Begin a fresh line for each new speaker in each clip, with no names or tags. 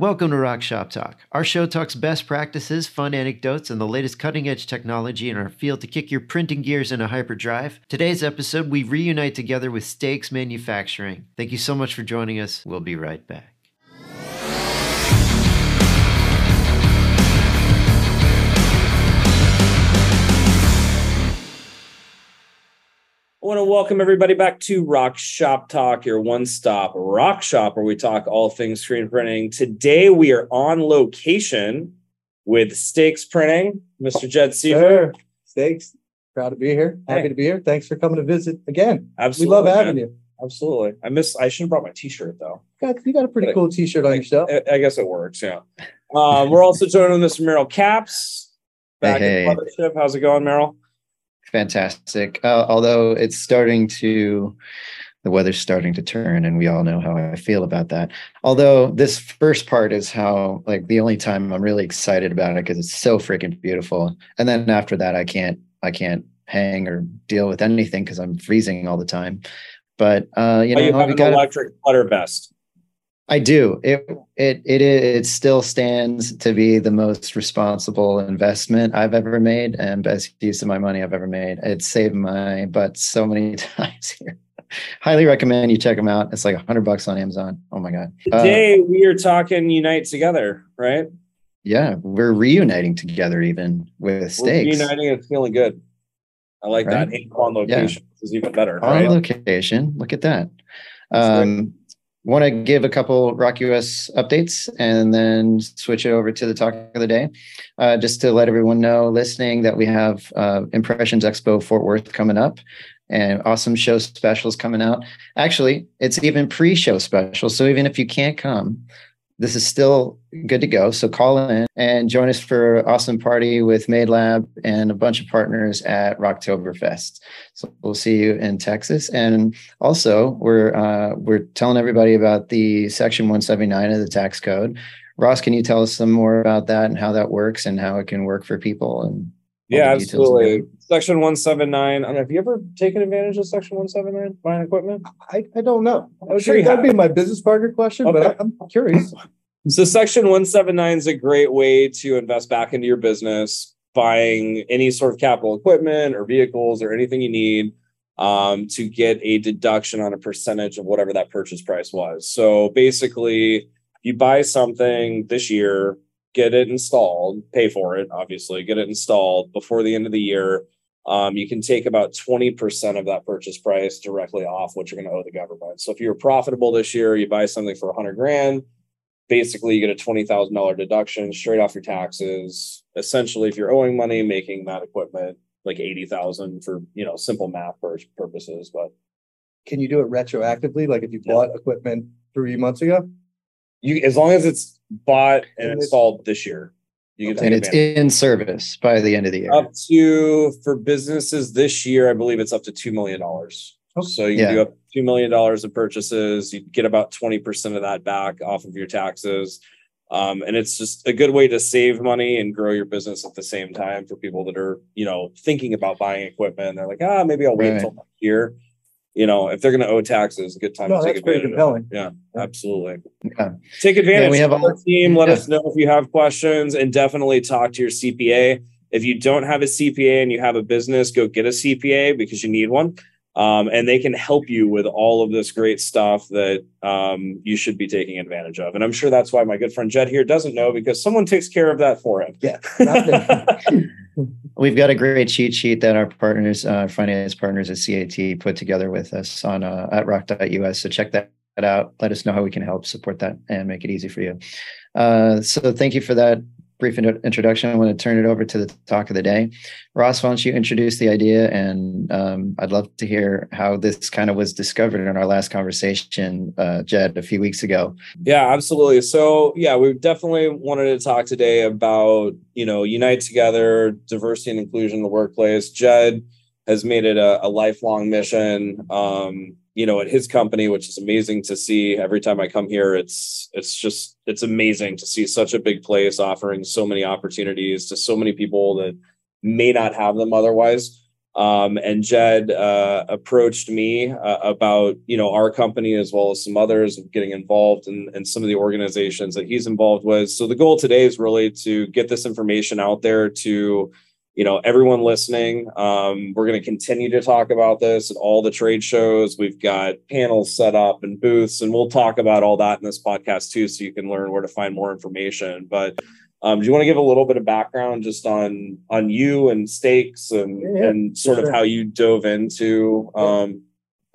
Welcome to ROQ Shop Talk. Our show talks best practices, fun anecdotes, and the latest cutting edge technology in our field to kick your printing gears into hyperdrive. Today's episode, we reunite together with Stakes Manufacturing. Thank you so much for joining us. We'll be right back.
Want to welcome everybody back to ROQ Shop Talk, your one stop rock shop where we talk all things screen printing. Today we are on location with Stakes Printing, Mr. Jed Seifert.
Sure. Stakes. Proud to be here. Happy
Hey.
to be here. Thanks for coming to visit again.
Absolutely.
we love having
man.
you.
Absolutely. I miss I should have brought my t-shirt though.
You got, you got a pretty
But-
cool t-shirt on yourself.
I, I guess it works, yeah. Um, we're also joined with Mr. Merrill Caps. Back
Hey,
at the mothership. How's it going, Merrill?
Fantastic. Uh, although it's starting to, the weather's starting to turn, and we all know how I feel about that. Although this first part is how, like, the only time I'm really excited about it because it's so freaking beautiful. And then after that, I can't, I can't hang or deal with anything because I'm freezing all the time. But uh, you
oh,
know,
you have an
got.
electric putter vest.
I do. It it it it still stands to be the most responsible investment I've ever made and best use of my money I've ever made. It saved my butt so many times here. Highly recommend you check them out. It's like a hundred bucks on Amazon. Oh my god. Uh,
Today we are talking Unite Together, right?
yeah, we're reuniting together even with
We're
stakes
reuniting and feeling good. I like
Right?
that. On location is even better,
on
right?
location. Look at that. Um, want to give a couple ROQ US updates and then switch it over to the talk of the day. Uh, just to let everyone know listening that we have uh, Impressions Expo Fort Worth coming up and awesome show specials coming out. Actually, it's even pre show special. So even if you can't come, this is still good to go. So call in and join us for an awesome party with Made Lab and a bunch of partners at Rocktoberfest. So we'll see you in Texas. And also, we're uh, we're telling everybody about the Section 179 of the tax code. Ross, can you tell us some more about that and how that works and how it can work for people? And
Yeah,
the details of
absolutely. Section 179. I don't know. Have you ever taken advantage of Section 179 buying equipment?
I, I don't know. That would
Sure
be-
you
that'd
have.
be my business partner question, but
Okay.
I, I'm curious.
So, Section 179 is a great way to invest back into your business, buying any sort of capital equipment or vehicles or anything you need um, to get a deduction on a percentage of whatever that purchase price was. So, basically, you buy something this year, get it installed, pay for it, obviously, get it installed before the end of the year. Um, you can take about 20% of that purchase price directly off what you're going to owe the government. So if you're profitable this year, you buy something for 100 grand, basically you get a $20,000 deduction straight off your taxes. Essentially, if you're owing money, making that equipment like 80,000 for, you know, simple math pur- purposes, but
Can you do it retroactively? Like if you
Yeah.
bought equipment three months ago?
You as long as it's bought and
And it's-
installed this year, you can
Okay.
take
and it's
advantage.
in service by the end of the year.
up to for businesses this year, I believe it's up to two million dollars.
Okay.
So you
Yeah.
do up two million dollars of purchases. You get about twenty percent of that back off of your taxes, um, and it's just a good way to save money and grow your business at the same time for people that are you know thinking about buying equipment. They're like, ah, maybe I'll wait
Right.
until next year. You know, if they're going to owe taxes, a good time
No,
to take
that's pretty
advantage. of it. Yeah, absolutely.
Yeah.
Take advantage.
we have
of our team. Let
yeah.
us know if you have questions, and definitely talk to your CPA. If you don't have a CPA and you have a business, go get a CPA because you need one. Um, and they can help you with all of this great stuff that um, you should be taking advantage of. And I'm sure that's why my good friend Jed here doesn't know because someone takes care of that for him.
Yeah.
We've got a great cheat sheet that our partners, uh, finance partners at CAT put together with us on uh, at roq.us. So check that out. Let us know how we can help support that and make it easy for you. Uh, so thank you for that brief intro- introduction. I want to turn it over to the talk of the day. Ross, why don't you introduce the idea? And um, I'd love to hear how this kind of was discovered in our last conversation, uh, Jed, a few weeks ago.
Yeah, absolutely. So, yeah, we definitely wanted to talk today about, you know, unite together, diversity and inclusion in the workplace. Jed has made it a, a lifelong mission, um, you know, at his company, which is amazing to see. Every time I come here, it's it's just it's amazing to see such a big place offering so many opportunities to so many people that may not have them otherwise. Um, and Jed uh, approached me uh, about you know our company as well as some others getting involved in, in some of the organizations that he's involved with. So the goal today is really to get this information out there to you know everyone listening um, we're going to continue to talk about this at all the trade shows we've got panels set up and booths and we'll talk about all that in this podcast too so you can learn where to find more information but um, do you want to give a little bit of background just on on you and stakes and
Yeah,
and sort
sure.
of how you dove into um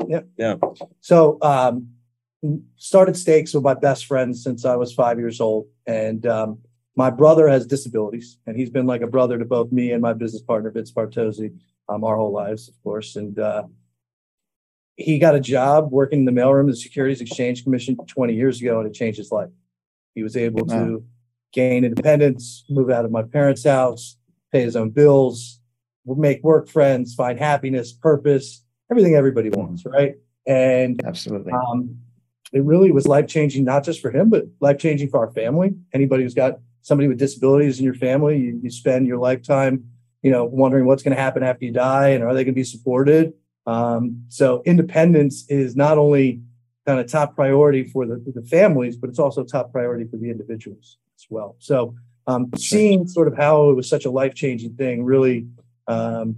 Yeah.
yeah
So um, started stakes with my best friend since I was five years old, and um, my brother has disabilities, and he's been like a brother to both me and my business partner Vince Bartozzi, um, our whole lives, of course. And uh, he got a job working in the mailroom of the Securities Exchange Commission 20 years ago, and it changed his life. He was able to gain independence, move out of my parents' house, pay his own bills, make work friends, find happiness, purpose, everything everybody wants, right? And
Absolutely.
um, it really was life changing, not just for him, but life changing for our family. Anybody who's got somebody with disabilities in your family, you, you spend your lifetime, you know, wondering what's going to happen after you die and are they going to be supported. Um, so independence is not only kind of top priority for the, the families, but it's also top priority for the individuals as well. So um, seeing sort of how it was such a life changing thing really um,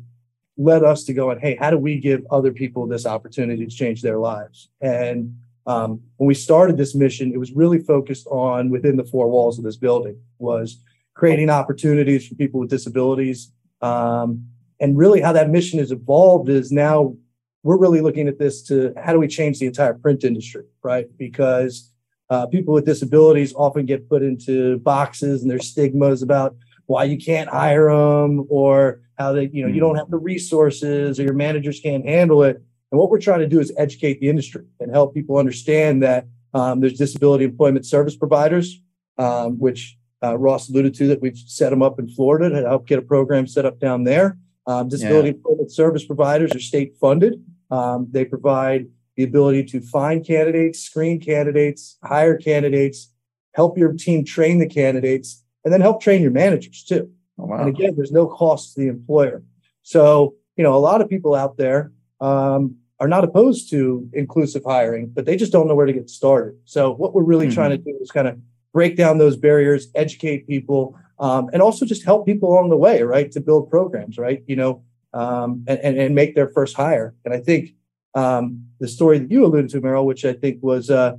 led us to go and hey, how do we give other people this opportunity to change their lives? And um, when we started this mission, it was really focused on within the four walls of this building was creating opportunities for people with disabilities. Um, and really how that mission has evolved is now we're really looking at this to how do we change the entire print industry, right? Because uh, people with disabilities often get put into boxes and there's stigmas about why you can't hire them or how they, you know, you don't have the resources or your managers can't handle it. And what we're trying to do is educate the industry and help people understand that um, there's disability employment service providers, um, which uh, Ross alluded to, that we've set them up in Florida to help get a program set up down there. Um, disability employment service providers are state funded. Um, they provide the ability to find candidates, screen candidates, hire candidates, help your team train the candidates, and then help train your managers too.
Oh, wow.
And again, there's no cost to the employer. So, you know, a lot of people out there um, are not opposed to inclusive hiring, but they just don't know where to get started. So, what we're really
Mhm.
trying to do is kind of break down those barriers, educate people, um, and also just help people along the way, right? To build programs, right? You know, um, and, and, and make their first hire. And I think um, the story that you alluded to, Meryl, which I think was uh,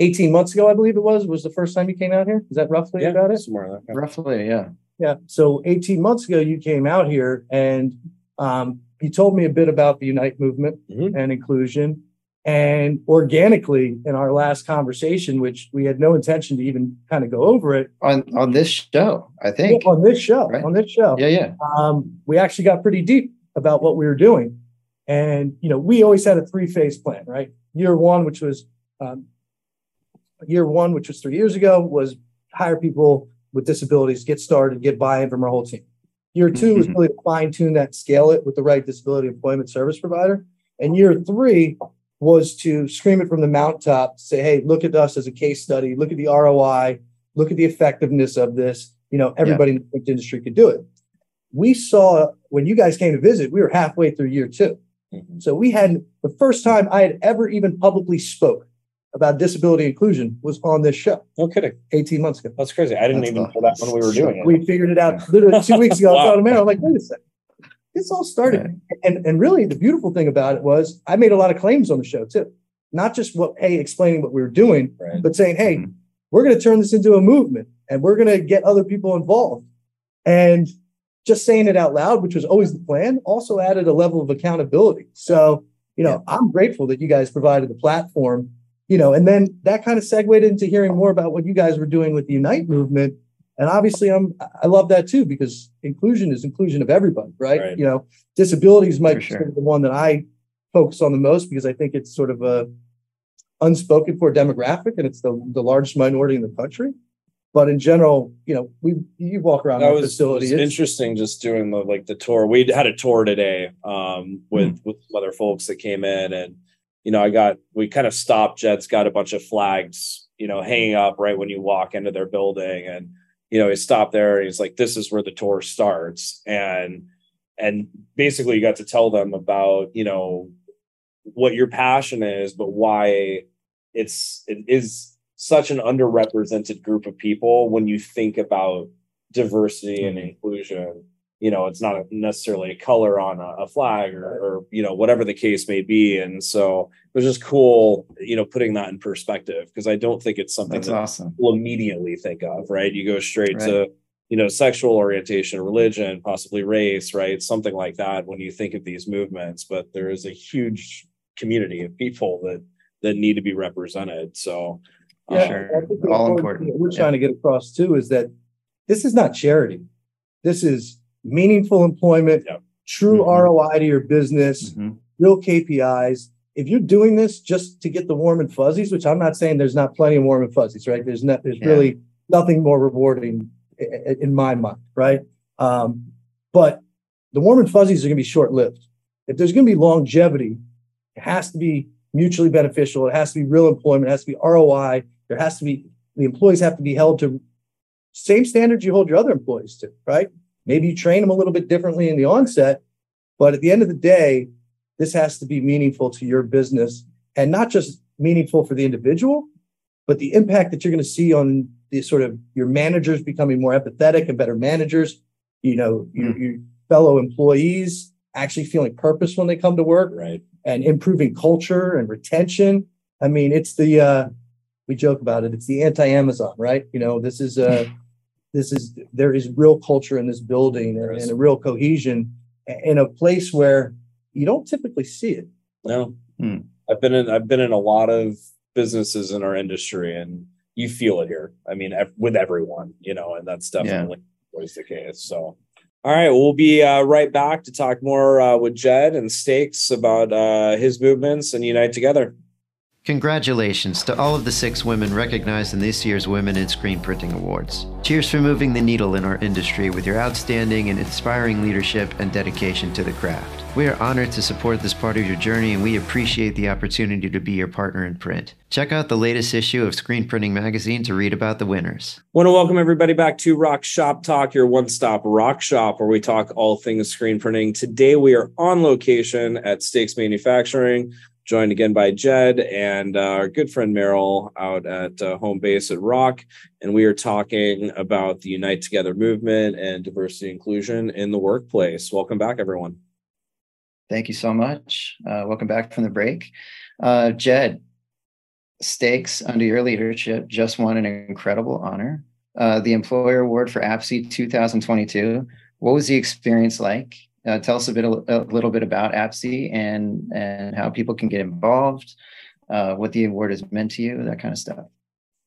18 months ago, I believe it was, was the first time you came out here. Is that roughly
yeah
about it?
somewhere like that.
Roughly, yeah.
Yeah. So 18 months ago, you came out here and um, you told me a bit about the Unite movement
Mhm.
and inclusion. And organically, in our last conversation, which we had no intention to even kind of go over it
On on this show, I think.
on this show,
Right.
on this show,
Yeah, yeah.
um, we actually got pretty deep about what we were doing. And, you know, we always had a three phase plan, right? Year one, which was um, year one, which was three years ago, was hire people with disabilities, get started, get buy in from our whole team. Year 2 was
Mhm.
really to fine tune that, scale it with the right disability employment service provider. And year three was to scream it from the mountaintop, say, hey, look at us as a case study, look at the ROI, look at the effectiveness of this. You know, everybody in the industry could do it. We saw when you guys came to visit, we were halfway through year two.
Mhm.
So we had the first time I had ever even publicly spoke about disability inclusion was on this show
no kidding
18 months ago.
that's crazy i didn't
That's
even know that when we were doing it
We figured it out literally two weeks ago. I
Wow.
thought of man, I'm like, wait a second. This all started. And, and really the beautiful thing about it was I made a lot of claims on the show too. Not just what, hey, explaining what we were doing,
right
but saying, hey,
Mhm.
we're going to turn this into a movement and we're going to get other people involved. And just saying it out loud, which was always the plan, also added a level of accountability. So, you know, I'm grateful that you guys provided the platform, you know, and then that kind of segued into hearing more about what you guys were doing with the Unite movement. And obviously, I'm I love that too because inclusion is inclusion of everybody, right?
Right.
You know, disabilities might
For
be
sure.
sort of the one that I focus on the most because I think it's sort of a unspoken for demographic and it's the, the largest minority in the country. But in general, you know, we you walk around
that
our
was,
facility.
was
it's-
interesting just doing the like the tour we had a tour today um with
Hmm.
with some other folks that came in and you know i got we kind of stopped jets got a bunch of flags you know hanging up right when you walk into their building and you know he stopped there and he's like this is where the tour starts. And and basically you got to tell them about you know what your passion is, but why it's it is such an underrepresented group of people when you think about diversity and mm-hmm. inclusion you know it's not necessarily a color on a, a flag or, or, you know whatever the case may be and so it was just cool you know putting that in perspective because i don't think it's something
That's
that
awesome.
will immediately think of right you go straight
Right.
to you know sexual orientation religion possibly race right something like that when you think of these movements but there is a huge community of people that that need to be represented so
Yeah,
uh,
sure.
I think the
All
important
important.
thing that We're
Yeah.
trying to get across too is that this is not charity. This is meaningful employment,
Yeah.
true
Mhm.
ROI to your business,
Mhm.
real KPIs. If you're doing this just to get the warm and fuzzies, which I'm not saying there's not plenty of warm and fuzzies, right? There's not, there's
Yeah.
really nothing more rewarding in my mind, right? Um, but the warm and fuzzies are going to be short lived. If there's going to be longevity, it has to be mutually beneficial. It has to be real employment. It has to be ROI. There has to be the employees have to be held to same standards you hold your other employees to, right? Maybe you train them a little bit differently in the onset, but at the end of the day, this has to be meaningful to your business and not just meaningful for the individual, but the impact that you're going to see on the sort of your managers becoming more empathetic and better managers, you know, your, your fellow employees actually feeling purpose when they come to work
right
and improving culture and retention. I mean, it's the uh we joke about it. It's the anti-Amazon, right? You know, this is uh this is there is real culture in this building and, and a real cohesion in a place where you don't typically see it.
No,
Hmm.
I've been in. I've been in a lot of businesses in our industry, and you feel it here. I mean, ev- with everyone, you know, and that's
Yeah.
definitely always the case. So, all right, we'll be uh, right back to talk more uh, with Jed and Stakes about uh, his movements and Unite Together.
Congratulations to all of the six women recognized in this year's Women in Screen Printing Awards. Cheers for moving the needle in our industry with your outstanding and inspiring leadership and dedication to the craft. We are honored to support this part of your journey and we appreciate the opportunity to be your partner in print. Check out the latest issue of Screen Printing Magazine to read about the winners.
I Want to welcome everybody back to ROQ Shop Talk, your one stop rock shop where we talk all things screen printing. Today we are on location at Stakes Manufacturing, joined again by Jed and uh, our good friend Meryl out at uh, home base at ROQ. And we are talking about the Unite Together movement and diversity inclusion in the workplace. Welcome back, everyone.
Thank you so much. Uh, welcome back from the break. Uh, Jed, Stakes, under your leadership, just won an incredible honor uh, the Employer Award for APSE 2022. What was the experience like? Uh, tell us a bit, a little bit about APSE and and how people can get involved, uh, what the award has meant to you, that kind of stuff.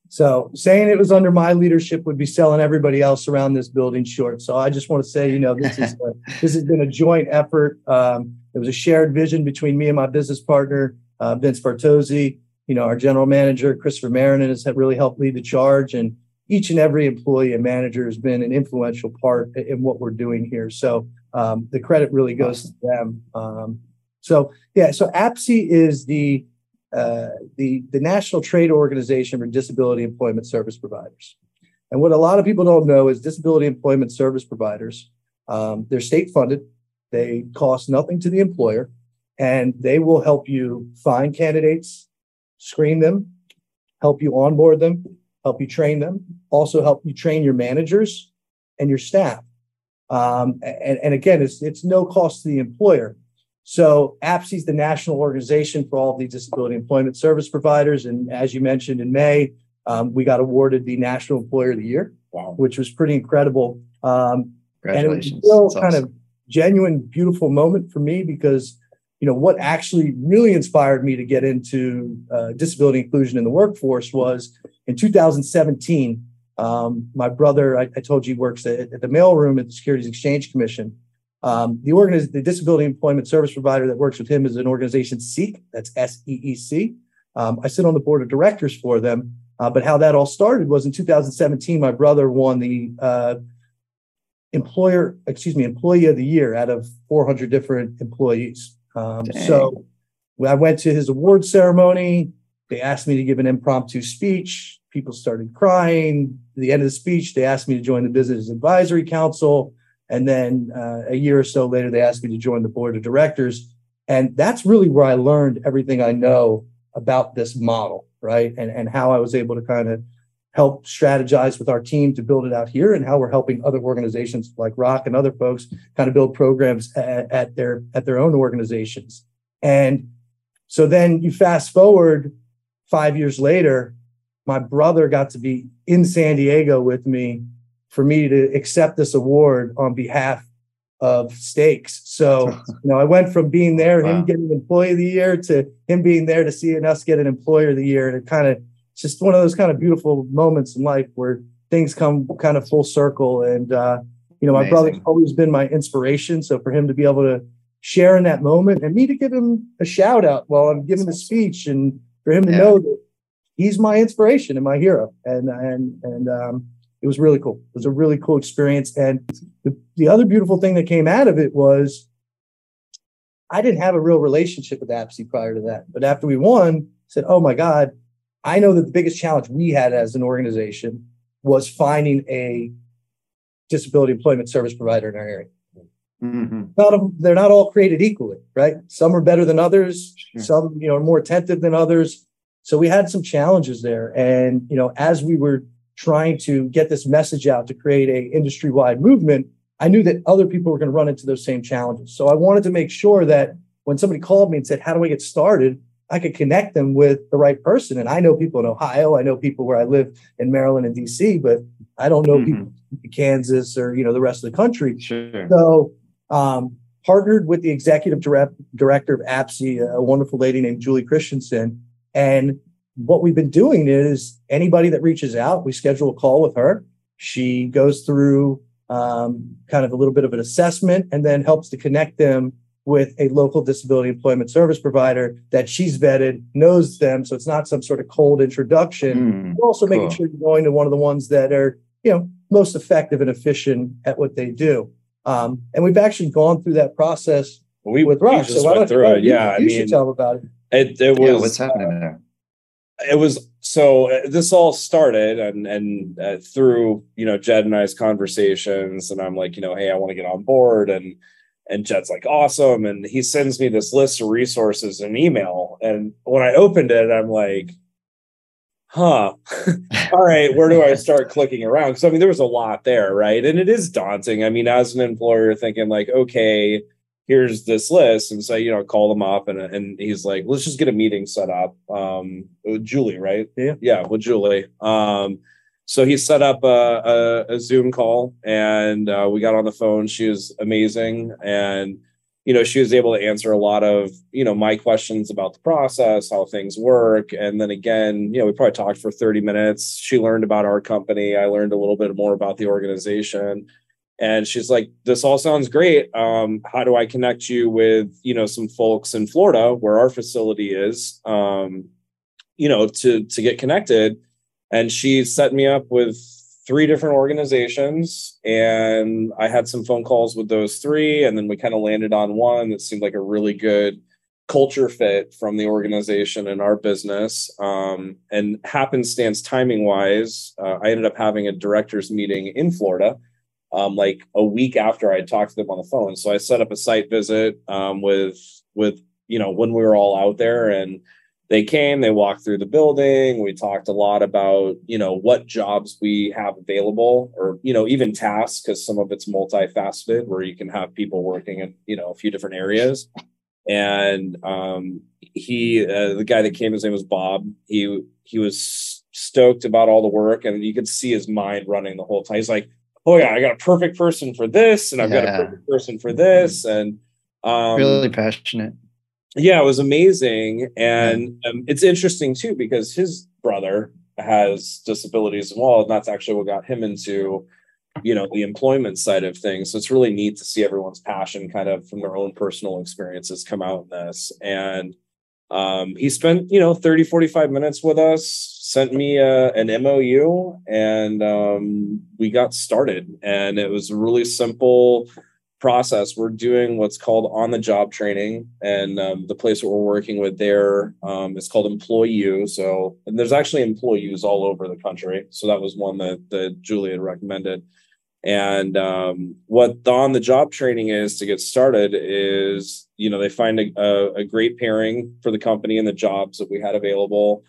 So saying it was under my leadership would be selling everybody else around this building short. So I just want to say, you know, this is a, this has been a joint effort. Um, it was a shared vision between me and my business partner, uh, Vince Bartozzi. You know, our general manager, Christopher Marinan, has really helped lead the charge, and each and every employee and manager has been an influential part in what we're doing here. So um, the credit really goes to them. Um, so yeah, so APSE is the uh, the the National Trade Organization for Disability Employment Service Providers. And what a lot of people don't know is disability employment service providers. Um, they're state funded. They cost nothing to the employer, and they will help you find candidates, screen them, help you onboard them, help you train them, also help you train your managers and your staff. Um, and, and again, it's it's no cost to the employer. So APSE is the national organization for all of the disability employment service providers. And as you mentioned in May, um, we got awarded the National Employer of the Year,
Wow.
which was pretty incredible. Um, and it was real
That's
kind
awesome.
of genuine, beautiful moment for me because, you know, what actually really inspired me to get into uh, disability inclusion in the workforce was in 2017. Um, my brother, I, I told you, works at, at the mailroom at the Securities Exchange Commission. Um, the organiz- the disability employment service provider that works with him is an organization SEEC. That's S E E C. Um, I sit on the board of directors for them. Uh, but how that all started was in 2017. My brother won the uh, employer, excuse me, employee of the year out of 400 different employees. Um, so I went to his award ceremony. They asked me to give an impromptu speech. People started crying. At the end of the speech, they asked me to join the Business Advisory Council. And then uh, a year or so later, they asked me to join the board of directors. And that's really where I learned everything I know about this model, right? And, and how I was able to kind of help strategize with our team to build it out here and how we're helping other organizations like ROQ and other folks kind of build programs at, at their at their own organizations. And so then you fast forward five years later, my brother got to be in San Diego with me for me to accept this award on behalf of Stakes. So, you know, I went from being there, wow. him getting employee of the year to him being there to seeing us get an employer of the year. And it kind of just one of those kind of beautiful moments in life where things come kind of full circle. And uh, you know, my Amazing. brother's always been my inspiration. So for him to be able to share in that moment and me to give him a shout out while I'm giving the speech and for him to yeah. know that he's my inspiration and my hero. And and and um, it was really cool. It was a really cool experience. And the, the other beautiful thing that came out of it was I didn't have a real relationship with APSE prior to that. But after we won, I said, Oh my God, I know that the biggest challenge we had as an organization was finding a disability employment service provider in our area. Mm-hmm. Not of, they're not all created equally, right? Some are better than others. Sure. Some, you know, are more attentive than others. So we had some challenges there. And, you know, as we were trying to get this message out to create a industry-wide movement, I knew that other people were going to run into those same challenges. So I wanted to make sure that when somebody called me and said, "How do I get started?" I could connect them with the right person. And I know people in Ohio, I know people where I live in Maryland and DC, but I don't know mm-hmm. people in Kansas or you know the rest of the country. Sure. So um, partnered with the executive direct, director of APSE, a wonderful lady named Julie Christensen, and what we've been doing is anybody that reaches out, we schedule a call with her. She goes through um, kind of a little bit of an assessment and then helps to connect them with a local disability employment service provider that she's vetted, knows them. So it's not some sort of cold introduction. Mm, also cool. making sure you're going to one of the ones that are, you know, most effective and efficient at what they do. Um, and we've actually gone through that process we, with
just so went through it. Yeah.
You, I mean, should tell them about it.
It, it was
yeah, what's happening there?
it was so uh, this all started and and uh, through you know Jed and I's conversations and I'm like you know hey I want to get on board and and Jed's like awesome and he sends me this list of resources in email and when I opened it I'm like huh all right where do I start clicking around? Because I mean there was a lot there right? And it is daunting. I mean as an employer thinking like okay here's this list. And so you know call them up and and he's like let's just get a meeting set up um with julie right?
Yeah.
Yeah with julie. Um so he set up a, a, a zoom call and uh, we got on the phone. She was amazing. And you know she was able to answer a lot of you know my questions about the process how things work. And then again you know we probably talked for 30 minutes. She learned about our company. I learned a little bit more about the organization and she's like this all sounds great. Um, how do i connect you with you know some folks in florida where our facility is um, you know to to get connected? And she set me up with three different organizations and i had some phone calls with those three and then we kind of landed on one that seemed like a really good culture fit from the organization and our business. Um, and happenstance timing wise uh, i ended up having a directors meeting in florida um, like a week after I talked to them on the phone. So I set up a site visit um, with with you know when we were all out there and they came they walked through the building. We talked a lot about you know what jobs we have available or you know even tasks because some of it's multifaceted where you can have people working in you know a few different areas. And um, he uh, the guy that came his name was bob. He he was stoked about all the work and you could see his mind running the whole time. He's like oh yeah, I got a perfect person for this, and I've yeah. got a perfect person for this, and
um, really passionate.
Yeah, it was amazing, and um, it's interesting too because his brother has disabilities as well, and that's actually what got him into you know the employment side of things so it's really neat to see everyone's passion kind of from their own personal experiences come out in this and um, he spent you know 30 45 minutes with us sent me a, an MOU and um, we got started. And it was a really simple process. We're doing what's called on the job training, and um, the place that we're working with there um, is called Employee. So, and there's actually employees all over the country. So that was one that that Julie had recommended. And um, what the on the job training is to get started is, you know, they find a, a, a great pairing for the company and the jobs that we had available.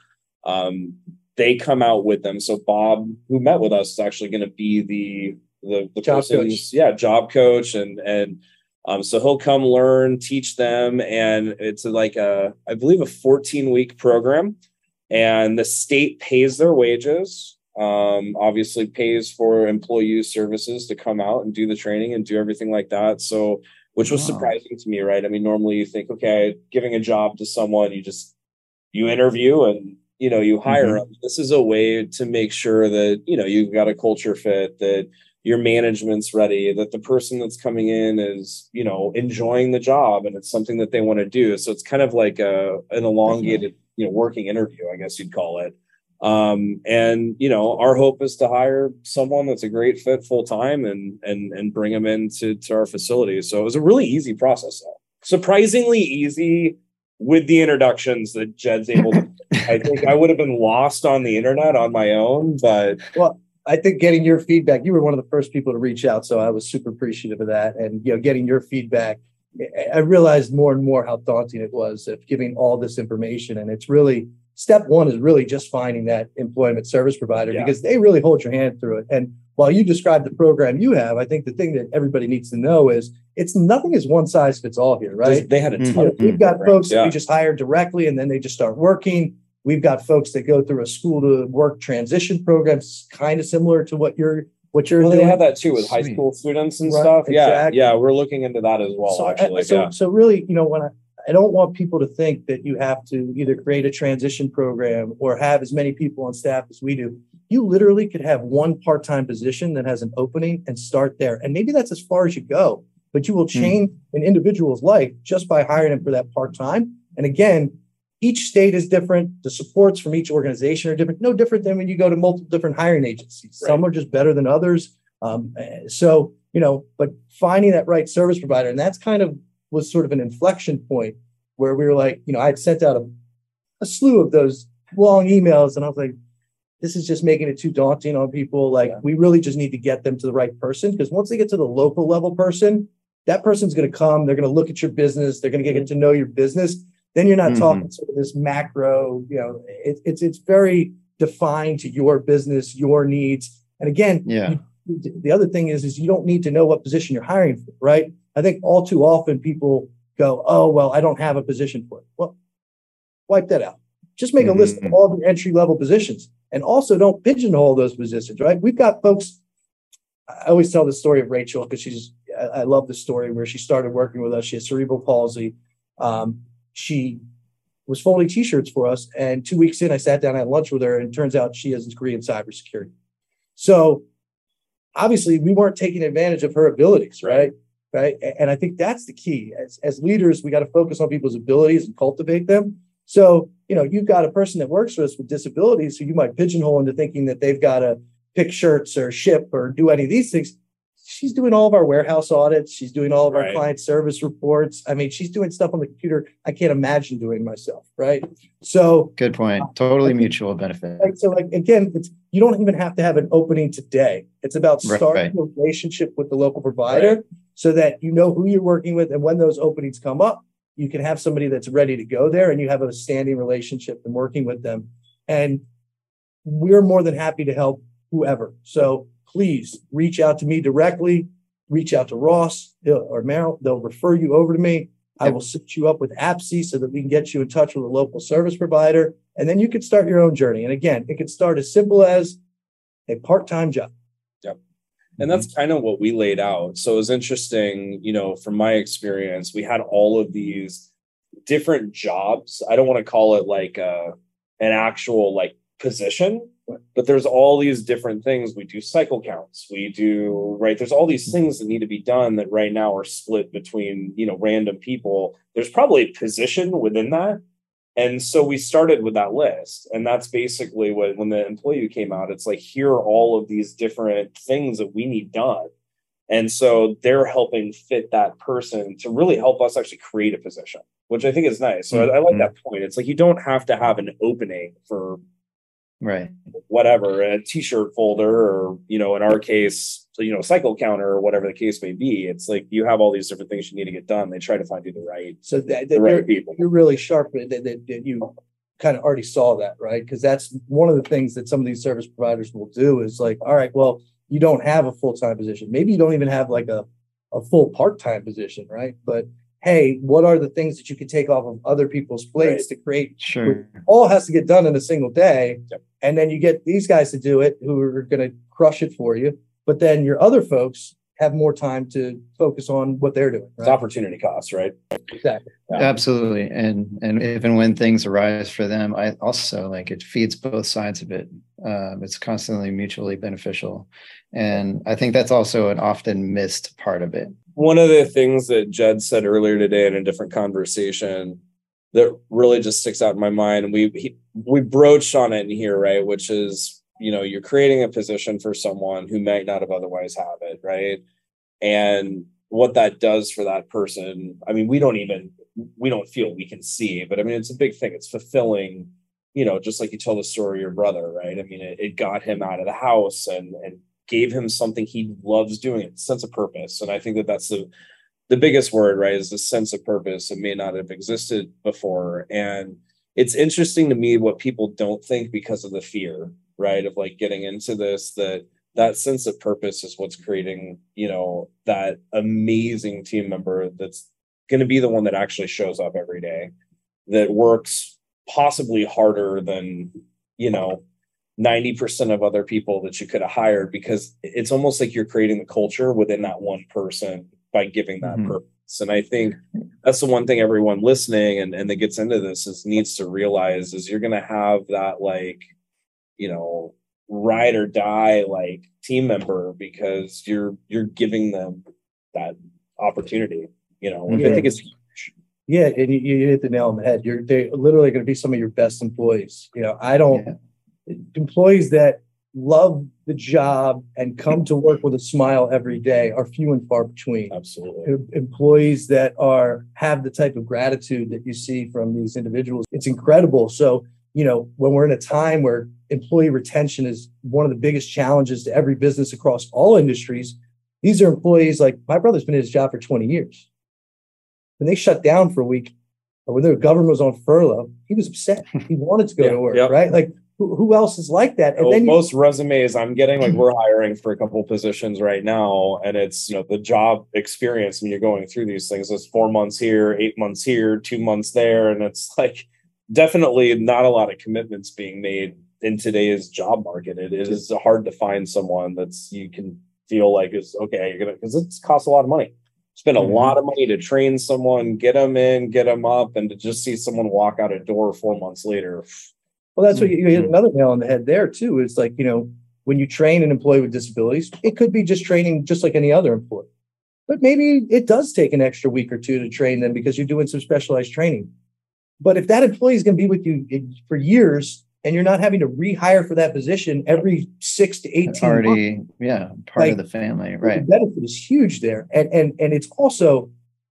Um, they come out with them. So Bob, who met with us, is actually going to be the the, the
Job coach.
yeah job coach, and and um, so he'll come learn, teach them, and it's like a I believe a 14 week program, and the state pays their wages. Um, obviously pays for employee services to come out and do the training and do everything like that. So which was
Wow.
surprising to me, right? I mean, normally you think, okay, giving a job to someone, you just you interview and you know you hire
Mhm.
them. This is a way to make sure that you know you've got a culture fit, that your management's ready, that the person that's coming in is you know enjoying the job and it's something that they want to do. So it's kind of like a an elongated you know working interview, I guess you'd call it. Um, and you know our hope is to hire someone that's a great fit full time and and and bring them into to our facility. So it was a really easy process, though. surprisingly easy with the introductions that Jed's able to. I think I would have been lost on the internet on my own, but well,
I think getting your feedback, you were one of the first people to reach out, so I was super appreciative of that. And you know, getting your feedback, I- I realized more and more how daunting it was of giving all this information. And it's really step one is really just finding that employment service provider
Yeah.
because they really hold your hand through it. And while you describe the program you have, I think the thing that everybody needs to know is it's nothing is one size fits all here, right?
they had a
Mhm.
ton.
You know, we've got
programs,
folks that
yeah.
we just hire directly and then they just start working. We've got folks that go through a school to work transition programs, kind of similar to what you're what you're
Well, they have that too with high school students and
Right,
stuff. Yeah,
exactly.
yeah, we're looking into that as well.
so, I-
actually,
so,
yeah.
so really, you know, when I, I don't want people to think that you have to either create a transition program or have as many people on staff as we do. You literally could have one part-time position that has an opening and start there. And maybe that's as far as you go, but you will
Hmm.
change an individual's life just by hiring them for that part-time. And again, each state is different. The supports from each organization are different. No different than when you go to multiple different hiring agencies. Some are just better than others. Um, so, you know, but finding that right service provider, and that's kind of was sort of an inflection point where we were like, you know, I had sent out a, a slew of those long emails, and I was like, this is just making it too daunting on people. Like,
Yeah.
we really just need to get them to the right person because once they get to the local level person, that person's going to come, they're going to look at your business, they're going to get to know your business. Then you're not
Mhm.
talking sort of this macro, you know, it, it's it's very defined to your business, your needs. And again,
Yeah.
the other thing is is you don't need to know what position you're hiring for right i think all too often people go oh well i don't have a position for it well wipe that out just make a list of
Mhm.
all the entry level positions and also don't pigeonhole those positions right we've got folks i always tell the story of rachel because she's I, I love the story where she started working with us she has cerebral palsy um, she was folding t-shirts for us and two weeks in i sat down at lunch with her and it turns out she has a degree in cybersecurity so obviously we weren't taking advantage of her abilities, right? Right. And I think that's the key. As, as leaders, we got to focus on people's abilities and cultivate them. So, you know, you've got a person that works for us with disabilities who you might pigeonhole into thinking that they've got to pick shirts or ship or do any of these things. She's doing all of our warehouse audits. She's doing all of our client service reports. I mean, she's doing stuff on the computer I can't imagine doing myself. Right. So,
Good point. Totally mutual benefit.
Right. So like again, it's you don't even have to have an opening today. It's about
Right,
starting a relationship with the local provider so that you know who you're working with and when those openings come up, you can have somebody that's ready to go there and you have a standing relationship and working with them. And we're more than happy to help whoever. So please reach out to me directly, reach out to Ross or Merrill. They'll refer you over to me. I will set you up with APSE so that we can get you in touch with a local service provider. And then you can start your own journey. And again, it could start as simple as a part-time job. Yep.
And that's kind of what we laid out so it was interesting you know from my experience we had all of these different jobs i don't want to call it like uh an actual like position but there's all these different things we do cycle counts we do right there's all these things that need to be done that right now are split between you know random people there's probably a position within that and so we started with that list. And that's basically what, when the employee came out, it's like, here are all of these different things that we need done. And so they're helping fit that person to really help us actually create a position, which I think is nice. So I, I like
Mhm.
that point. It's like you don't have to have an opening for
right
whatever a t-shirt folder or you know in our case you know cycle counter or whatever the case may be it's like you have all these different things you need to get done they try to find you the right
So that,
the right
you're,
people
you're really sharp that, that, that you kind of already saw that, right? Because that's one of the things that some of these service providers will do is like, all right, well, you don't have a full-time position. Maybe you don't even have like a, a full part-time position, right? But hey, what are the things that you can take off of other people's plates to create
sure
all has to get done in a single day.
Yep.
And then you get these guys to do it who are going to crush it for you. But then your other folks have more time to focus on what they're doing.
it's opportunity costs, right
Exactly.
Yeah.
absolutely and and if and when things arise for them i also like it feeds both sides of it um, it's constantly mutually beneficial and i think that's also an often missed part of it
one of the things that Jed said earlier today in a different conversation that really just sticks out in my mind, and we he, we broached on it in here, right? Which is, you know, you're creating a position for someone who might not have otherwise have it, right? And what that does for that person, I mean, we don't even we don't feel we can see, but I mean, it's a big thing. It's fulfilling, you know, just like you tell the story of your brother, right? I mean, it, it got him out of the house and and gave him something he loves doing, it sense of purpose. And I think that that's the the biggest word, right, is the sense of purpose. It may not have existed before. And it's interesting to me what people don't think because of the fear, right, of like getting into this, that that sense of purpose is what's creating, you know, that amazing team member that's going to be the one that actually shows up every day, that works possibly harder than, you know, 90% of other people that you could have hired because it's almost like you're creating the culture within that one person by giving that
Mhm.
purpose. And I think that's the one thing everyone listening and, and that gets into this is needs to realize is you're gonna have that like, you know, ride or die like team member because you're you're giving them that opportunity. You know, which I
Yeah.
think it's
Yeah, and you, you hit the nail on the head. You're they're literally going to be some of your best employees. You know, I don't employees that love the job and come to work with a smile every day are few and far between.
absolutely
Employees that are have the type of gratitude that you see from these individuals, it's incredible. So, you know, when we're in a time where employee retention is one of the biggest challenges to every business across all industries, these are employees like my brother's been in his job for 20 years when they shut down for a week or when the government was on furlough, he was upset. He wanted to go
Yeah,
to work,
yeah.
right? Like who, who else is like that? And
Well,
then you,
most resumes I'm getting, like we're hiring for a couple positions right now, and it's you know the job experience when you're going through these things is four months here, eight months here, two months there, and it's like definitely not a lot of commitments being made in today's job market. It is hard to find someone that's you can feel like is okay. You're gonna because it costs a lot of money. Spend a
Mhm.
lot of money to train someone, get them in, get them up, and to just see someone walk out a door four months later.
well, that's what you, you hit
Mm-hmm.
another nail on the head there too. It's like, you know, when you train an employee with disabilities, it could be just training just like any other employee. But maybe it does take an extra week or two to train them because you're doing some specialized training. But if that employee is going to be with you for years and you're not having to rehire for that position every six to 18 months,
already yeah part of the family
the
right.
benefit is huge there. And and and it's also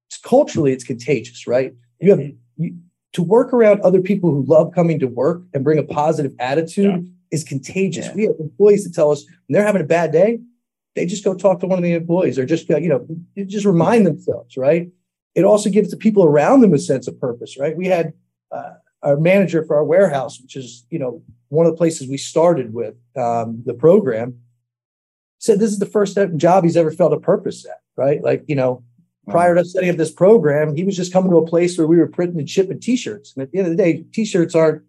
it's culturally it's contagious right? You have you, to work around other people who love coming to work and bring a positive attitude
Yeah.
is contagious.
Yeah.
we have employees that tell us when they're having a bad day they just go talk to one of the employees or just you know just remind themselves right? It also gives the people around them a sense of purpose right? We had uh, our manager for our warehouse which is you know one of the places we started with um, the program said this is the first job he's ever felt a purpose at, right? Like, you know, prior to setting up this program, he was just coming to a place where we were printing and shipping t-shirts. And at the end of the day, t-shirts aren't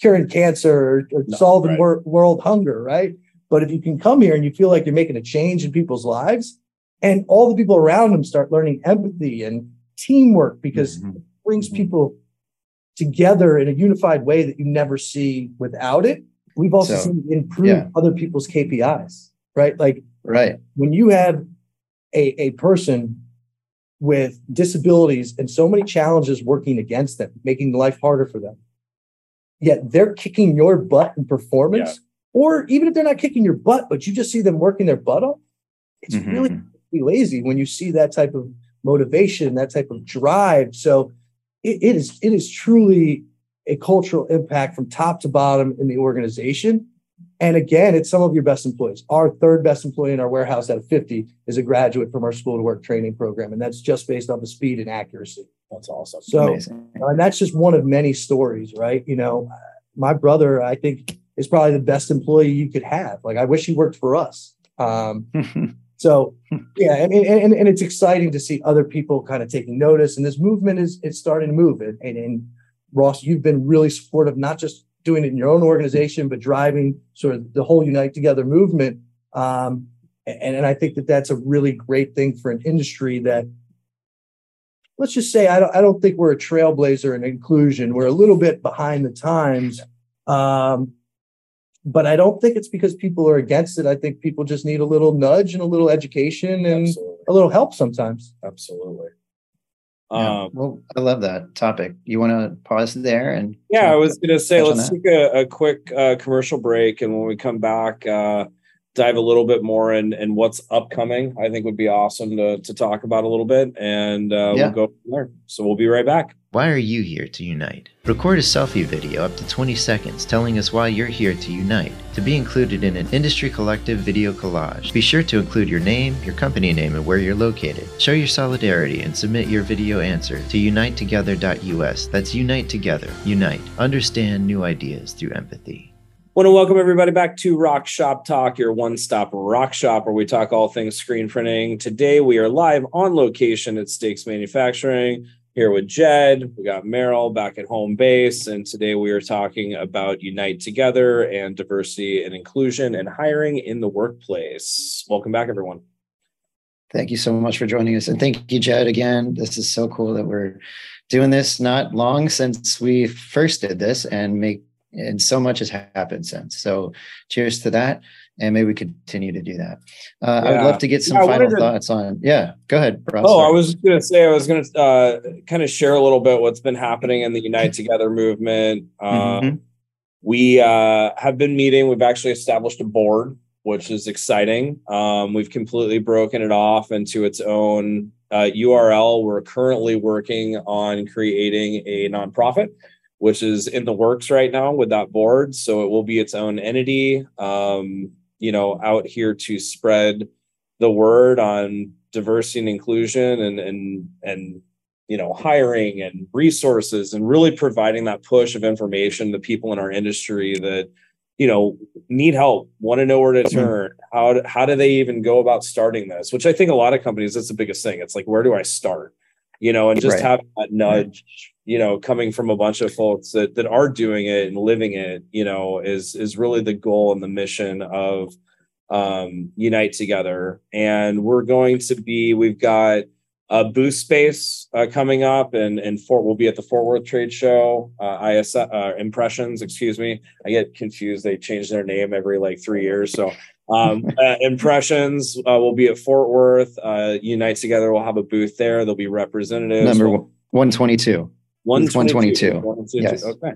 curing cancer or, or
No,
solving
right.
wor- world hunger, right? But if you can come here and you feel like you're making a change in people's lives and all the people around them start learning empathy and teamwork because
Mhm.
it brings
Mhm.
people together in a unified way that you never see without it. We've also
So,
seen improve
yeah.
other people's KPIs, right? Like
right
when you have a, a person with disabilities and so many challenges working against them, making life harder for them, yet they're kicking your butt in performance, or even if they're not kicking your butt, but you just see them working their butt off, it's
Mhm.
really lazy when you see that type of motivation, that type of drive. So it, it is it is truly a cultural impact from top to bottom in the organization. And again, it's some of your best employees. Our third best employee in our warehouse out of 50 is a graduate from our school to work training program. And that's just based on the speed and accuracy.
That's awesome.
So,
Amazing.
and that's just one of many stories, right? You know, my brother, I think, is probably the best employee you could have. Like, I wish he worked for us. Um, so, yeah, mean, and, and it's exciting to see other people kind of taking notice. And this movement is it's starting to move. And, and, and Ross, you've been really supportive, not just doing it in your own organization, but driving sort of the whole Unite Together movement. Um, and, and I think that that's a really great thing for an industry that let's just say I don't I don't think we're a trailblazer in inclusion. We're a little bit behind the times. Um, but I don't think it's because people are against it. I think people just need a little nudge and a little education and
Absolutely.
a little help sometimes.
Absolutely.
Yeah.
Um,
well, I love that topic. You want to pause there and
yeah, I was going to say, let's take a, a quick uh, commercial break. And when we come back, uh, dive a little bit more in, in what's upcoming. I think would be awesome to, to talk about a little bit. And uh,
Yeah.
we'll go from there. So we'll be right back.
Why are you here to unite? Record a selfie video up to 20 seconds telling us why you're here to unite, to be included in an industry collective video collage. Be sure to include your name, your company name, and where you're located. Show your solidarity and submit your video answer to unitetogether.us. That's Unite Together. Unite. Understand new ideas through empathy.
Want to welcome everybody back to ROQ Shop Talk, your one stop rock shop where we talk all things screen printing. Today we are live on location at Stakes Manufacturing here with Jed. We got Merrill back at home base. And today we are talking about Unite Together and diversity and inclusion and hiring in the workplace. Welcome back, everyone.
Thank you so much for joining us. And thank you, Jed, again. This is so cool that we're doing this not long since we first did this and make and so much has happened since. So cheers to that. And maybe we continue to do that. Uh, I would love to get some
Yeah,
final
to-
thoughts on. Yeah, go ahead.
Oh, I was going to say, I was going to uh, kind of share a little bit what's been happening in the Unite Together movement. Uh,
Mhm.
We uh, have been meeting. We've actually established a board, which is exciting. Um, we've completely broken it off into its own uh, URL. We're currently working on creating a nonprofit, which is in the works right now with that board. So it will be its own entity, um, you know, out here to spread the word on diversity and inclusion and and and you know hiring and resources and really providing that push of information to people in our industry that you know need help want to know where to mm-hmm. turn how do, how do they even go about starting this which i think a lot of companies that's the biggest thing. It's like where do i start? You know and just
Right.
having that nudge you know coming from a bunch of folks that that are doing it and living it you know is is really the goal and the mission of um unite together. And we're going to be we've got a booth space uh, coming up and and Fort we'll be at the Fort Worth trade show uh IS uh, impressions excuse me. I get confused. They change their name every like 3 years. So um uh, impressions uh, will be at Fort Worth. Uh unite together we'll have a booth there. There'll be representatives.
Number
We'll-
122.
122.
122. Yes.
Okay.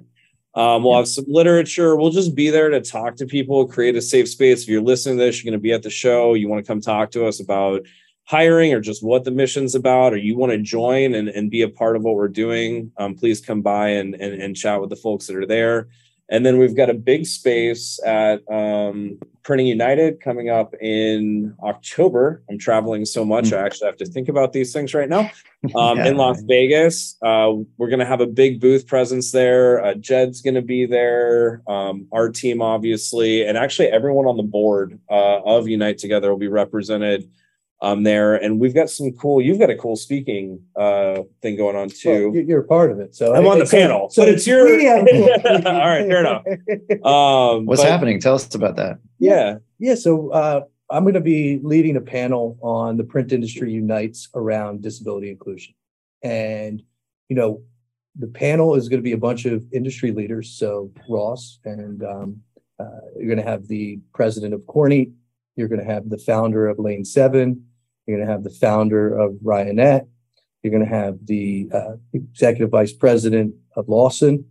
Um, we'll have some literature. We'll just be there to talk to people, create a safe space. If you're listening to this, you're going to be at the show. You want to come talk to us about hiring or just what the mission's about, or you want to join and, and be a part of what we're doing, um, please come by and, and, and chat with the folks that are there. And then we've got a big space at um, Printing United coming up in October. I'm traveling so much, I actually have to think about these things right now um,
Yeah.
in Las Vegas. Uh, we're going to have a big booth presence there. Uh, Jed's going to be there. Um, our team, obviously, and actually everyone on the board uh, of Unite Together will be represented um, there. And we've got some cool. You've got a cool speaking uh, thing going on too.
you- you're a part of it. So
I'm on the
so-
panel, but it's your-
Yeah.
All right, fair enough. Um,
What's
but-
happening? Tell us about that.
Yeah,
Yeah, so uh, I'm going to be leading a panel on the print industry unites around disability inclusion, and you know, the panel is going to be a bunch of industry leaders. So Ross and um, uh, you're going to have the president of Kornit, you're going to have the founder of Lane Seven, you're going to have the founder of Ryonet, you're going to have the uh, executive vice president of Lawson,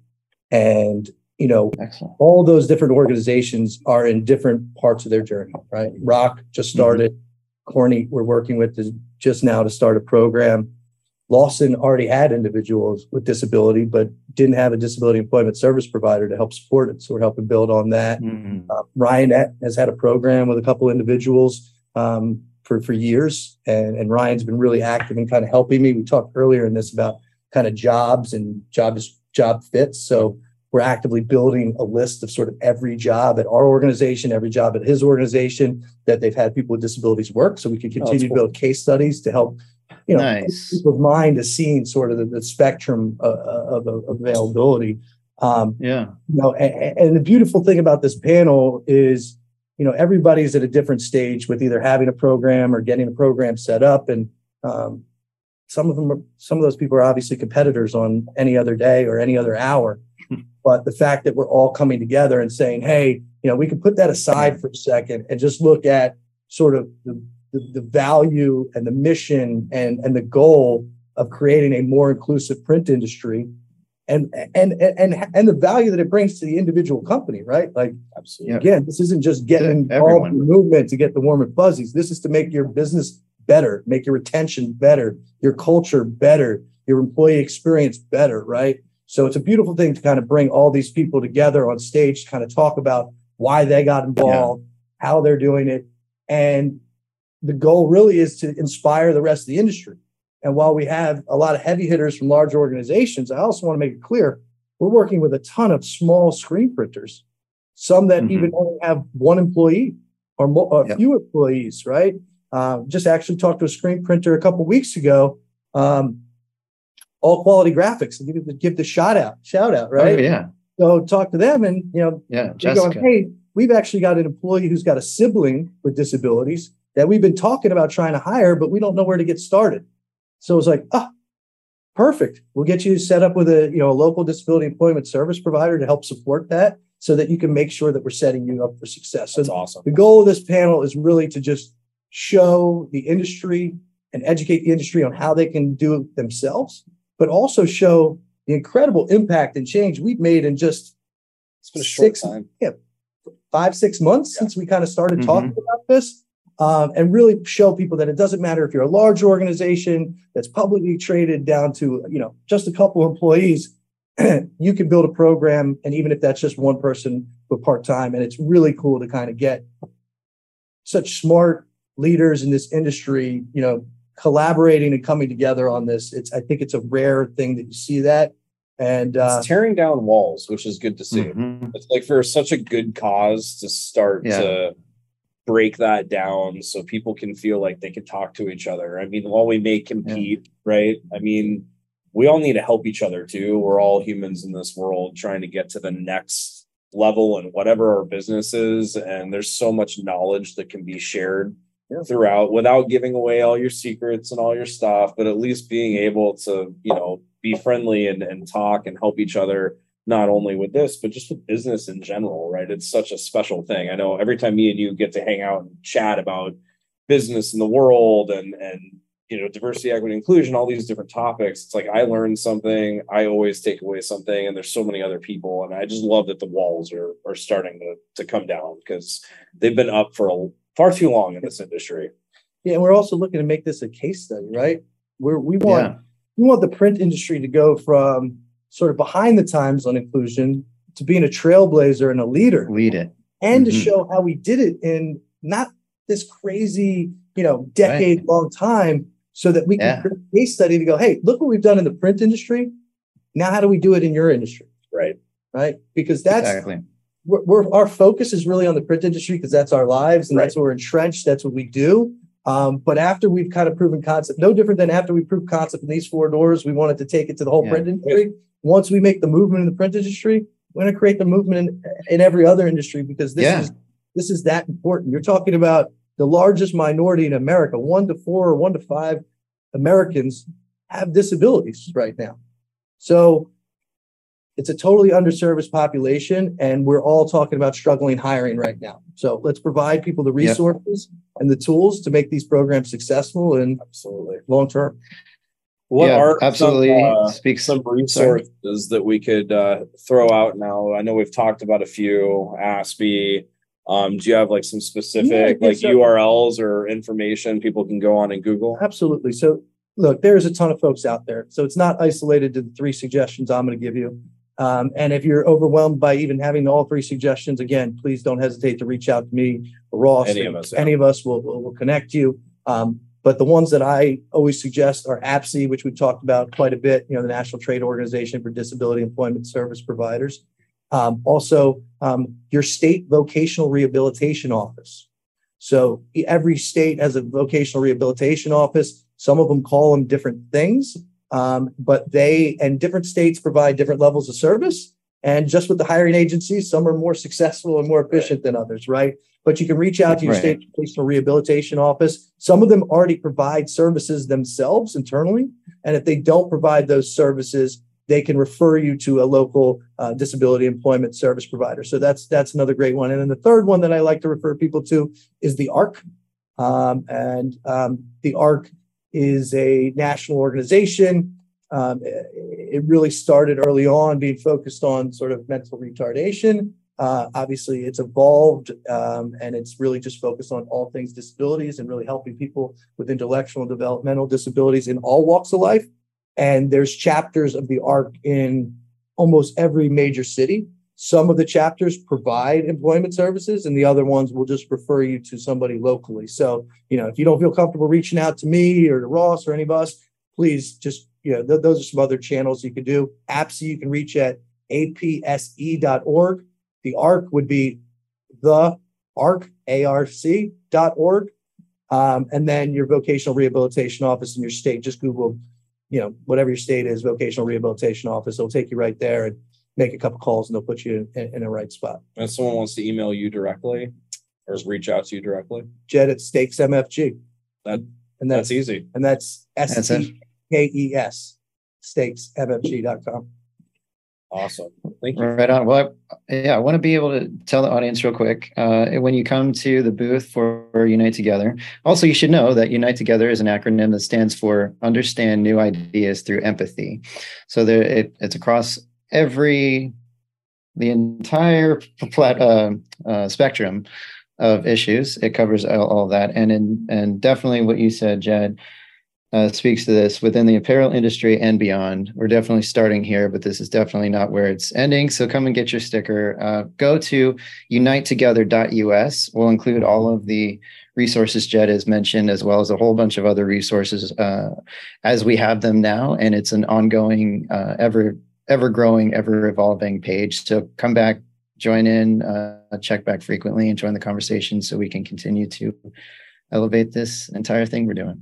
and you know
Excellent.
all those different organizations are in different parts of their journey, right? ROQ just started. Kornit, we're working with is just now to start a program. Lawson already had individuals with disability, but didn't have a disability employment service provider to help support it. So we're helping build on that.
Mhm.
Uh, Ryan has had a program with a couple individuals um, for for years, and and Ryan's been really active in kind of helping me. We talked earlier in this about kind of jobs and jobs job fits. So we're actively building a list of sort of every job at our organization, every job at his organization that they've had people with disabilities work, so we can
Oh,
continue to build case studies to help. You know,
Nice.
people's mind is seeing sort of the, the spectrum of, of, of availability. Um,
Yeah.
you know, and, and the beautiful thing about this panel is, you know, everybody's at a different stage with either having a program or getting a program set up, and um, some of them, are, some of those people are obviously competitors on any other day or any other hour. but the fact that we're all coming together and saying, hey, you know, we can put that aside for a second and just look at sort of the, the, the value and the mission and and the goal of creating a more inclusive print industry and and and and the value that it brings to the individual company, right? Like
Absolutely.
Again, this isn't just getting
Yeah,
all the movement to get the warm and fuzzies. This is to make your business better, make your retention better, your culture better, your employee experience better, right? So it's a beautiful thing to kind of bring all these people together on stage to kind of talk about why they got involved, how they're doing it, and the goal really is to inspire the rest of the industry. And while we have a lot of heavy hitters from large organizations, I also want to make it clear we're working with a ton of small screen printers, some that
Mhm.
even only have one employee or, mo- or
Yep.
few employees, right? Um, just actually talked to a screen printer a couple weeks ago. Um, all quality graphics, give the, give the shout out, shout out, right?
Oh, yeah.
So talk to them, and you know
Yeah.
they're going,
Jessica.
hey, we've actually got an employee who's got a sibling with disabilities that we've been talking about trying to hire, but we don't know where to get started. So it's like, ah, perfect. We'll get you set up with a you know a local disability employment service provider to help support that, so that you can make sure that we're setting you up for success. So
That's awesome.
the goal of this panel is really to just show the industry and educate the industry on how they can do it themselves, but also show the incredible impact and change we've made in just
It's been a short
six-
time.
five, six months
Yeah.
since we kind of started
Mhm.
talking about this. Um, and really show people that it doesn't matter if you're a large organization that's publicly traded down to you know just a couple employees, you can build a program, and even if that's just one person but part time, and it's really cool to kind of get such smart leaders in this industry, you know, collaborating and coming together on this. It's I think it's a rare thing that you see that, and uh,
It's tearing down walls, which is good to see.
Mhm.
It's like for such a good cause to start
Yeah.
to break that down so people can feel like they can talk to each other. I mean, while we may compete, right? I mean, we all need to help each other too. We're all humans in this world trying to get to the next level and whatever our business is. And there's so much knowledge that can be shared
Yeah.
throughout without giving away all your secrets and all your stuff, but at least being able to, you know, be friendly and, and talk and help each other not only with this, but just with business in general, right? It's such a special thing. I know every time me and you get to hang out and chat about business in the world and and you know diversity, equity, inclusion, all these different topics, it's like I learn something. I always take away something, and there's so many other people, and I just love that the walls are are starting to to come down because they've been up for a, far too long in this industry.
Yeah, and we're also looking to make this a case study, right? Where we want
Yeah.
we want the print industry to go from sort of behind the times on inclusion to being a trailblazer and a leader,
Lead it.
and to
Mhm.
show how we did it in not this crazy, you know, decade long time, so that we can
Yeah.
create a case study to go, hey, look what we've done in the print industry. Now, how do we do it in your industry?
Right.
Right? Because that's
exactly.
we're, we're our focus is really on the print industry because that's our lives and that's where we're entrenched. That's what we do. Um, but after we've kind of proven concept, no different than after we proved concept in these four doors, we wanted to take it to the whole
Yeah.
print industry. Once we make the movement in the print industry, we're going to create the movement in, in every other industry because this
Yeah.
is this is that important. You're talking about the largest minority in America, one to four or one to five Americans have disabilities right now. So it's a totally underserviced population, and we're all talking about struggling hiring right now. So let's provide people the
Yep.
resources and the tools to make these programs successful and
Absolutely.
long term.
What
yeah,
are
absolutely
some, uh,
speaks
some resources that we could uh, throw out now? I know we've talked about a few. APSE. Um, do you have like some specific
Yeah,
like
so-
URLs or information people can go on and Google?
Absolutely. So look, there's a ton of folks out there. So it's not isolated to the three suggestions I'm going to give you. Um, and if you're overwhelmed by even having all three suggestions, again, please don't hesitate to reach out to me Ross.
Any of us, yeah.
Any of us will, will, will connect you. Um, but the ones that I always suggest are APSE, which we've talked about quite a bit, you know, the National Trade Organization for Disability Employment Service Providers. Um, also, um, your state vocational rehabilitation office. So every state has a vocational rehabilitation office. Some of them call them different things, um, but they and different states provide different levels of service. And just with the hiring agencies, some are more successful and more efficient than others, right? But you can reach out to your
Right.
state vocational rehabilitation office. Some of them already provide services themselves internally. And if they don't provide those services, they can refer you to a local uh, disability employment service provider. So that's that's another great one. And then the third one that I like to refer people to is the ARC, um, and um, the ARC is a national organization. Um, it really started early on, being focused on sort of mental retardation. Uh, obviously, it's evolved um, and it's really just focused on all things disabilities and really helping people with intellectual and developmental disabilities in all walks of life. And there's chapters of the ARC in almost every major city. Some of the chapters provide employment services, and the other ones will just refer you to somebody locally. So, you know, if you don't feel comfortable reaching out to me or to Ross or any of us, please just, you know, th- those are some other channels you can do. APSE, you can reach at apse.org. The ARC would be the ARC, A-R-C dot org. Um, and then your vocational rehabilitation office in your state, just Google, you know, whatever your state is, vocational rehabilitation office. It'll take you right there and make a couple calls and they'll put you in, in a right spot.
If someone wants to email you directly or reach out to you directly,
Jed at Stakes MFG.
That-
and
that's
that's
easy.
and that's
That's
S
it.
T K E S stakesmfg.com.
Awesome. Thank you.
Right on. Well, I- yeah, I want to be able to tell the audience real quick. Uh, when you come to the booth for Unite Together, also you should know that Unite Together is an acronym that stands for Understand New Ideas Through Empathy. So there, it, it's across every, the entire plat, uh, uh, spectrum of issues. It covers all, all that, and in, and definitely what you said, Jed, uh, speaks to this within the apparel industry and beyond. We're definitely starting here, but this is definitely not where it's ending. So come and get your sticker. Uh, go to unitetogether.us. We'll include all of the resources Jed has mentioned, as well as a whole bunch of other resources uh, as we have them now. And it's an ongoing, uh, ever ever growing, ever evolving page. So come back, join in, uh, check back frequently, and join the conversation so we can continue to elevate this entire thing we're doing.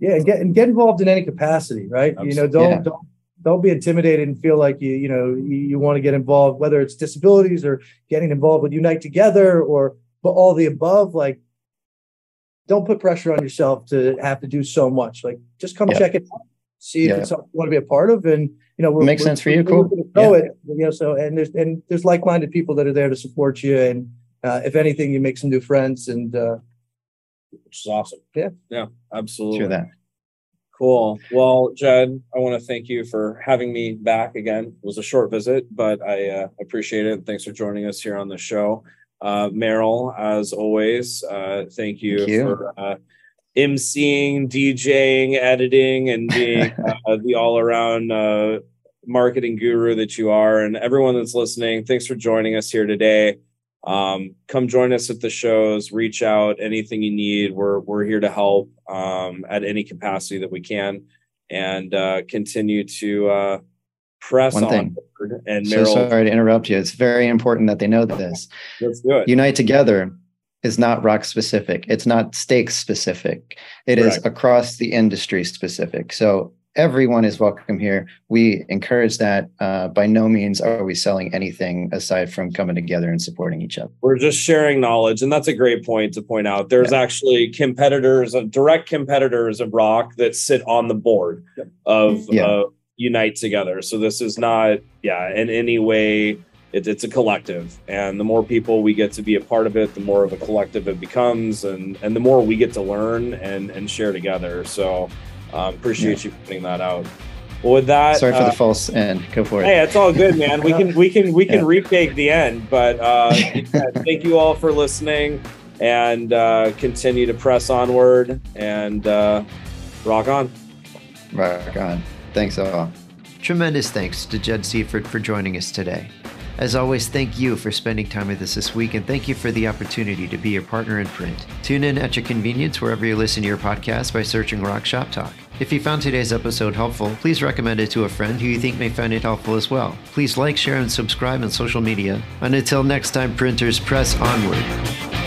Yeah, and get and get involved in any capacity, right? You know, don't
Yeah.
don't don't be intimidated and feel like you you know you, you want to get involved, whether it's disabilities or getting involved with Unite Together or but all the above. Like, don't put pressure on yourself to have to do so much. Like, just come
Yeah.
check it out, see if
Yeah.
it's something you want to be a part of, and you know, we're,
Makes
we're-
sense for you? Cool.
gonna Know it, you know. So and there's and there's like-minded people that are there to support you, and uh, if anything, you make some new friends and. uh
Which is awesome.
Yeah.
Yeah. Absolutely.
Through that.
Cool. Well, Jed, I want to thank you for having me back again. It was a short visit, but I uh, appreciate it. Thanks for joining us here on the show. Uh, Meryl, as always, uh, thank you,
Thank you.
for uh, emceeing, DJing, editing, and being uh, the all around uh, marketing guru that you are. And everyone that's listening, thanks for joining us here today. Um, come join us at the shows, reach out, anything you need. We're, we're here to help um, at any capacity that we can and uh, continue to uh, press
One
on.
thing.
And
So sorry to interrupt you. It's very important that they know this.
let's do it.
Unite Together is not ROQ specific. It's not stakes specific. It is
Correct.
across the industry specific. So everyone is welcome here. We encourage that. Uh, by no means are we selling anything aside from coming together and supporting each other.
We're just sharing knowledge, and that's a great point to point out. There's actually competitors, uh, direct competitors of ROQ that sit on the board of
Yeah.
uh, Unite Together. So this is not, yeah, in any way. It, it's a collective, and the more people we get to be a part of it, the more of a collective it becomes, and and the more we get to learn and and share together. So um, appreciate you putting that out. Well, with that,
Sorry for
uh,
the false end. Go for it.
Hey, it's all good, man. We can we can we can
Yeah.
retake the end, but uh, thank you all for listening, and uh, continue to press onward and uh, rock on.
Rock on. Thanks all.
Tremendous thanks to Jed Seifert for joining us today. As always, thank you for spending time with us this week, and thank you for the opportunity to be your partner in print. Tune in at your convenience wherever you listen to your podcast by searching ROQ Shop Talk. If you found today's episode helpful, please recommend it to a friend who you think may find it helpful as well. Please like, share, and subscribe on social media. And until next time, printers, press onward.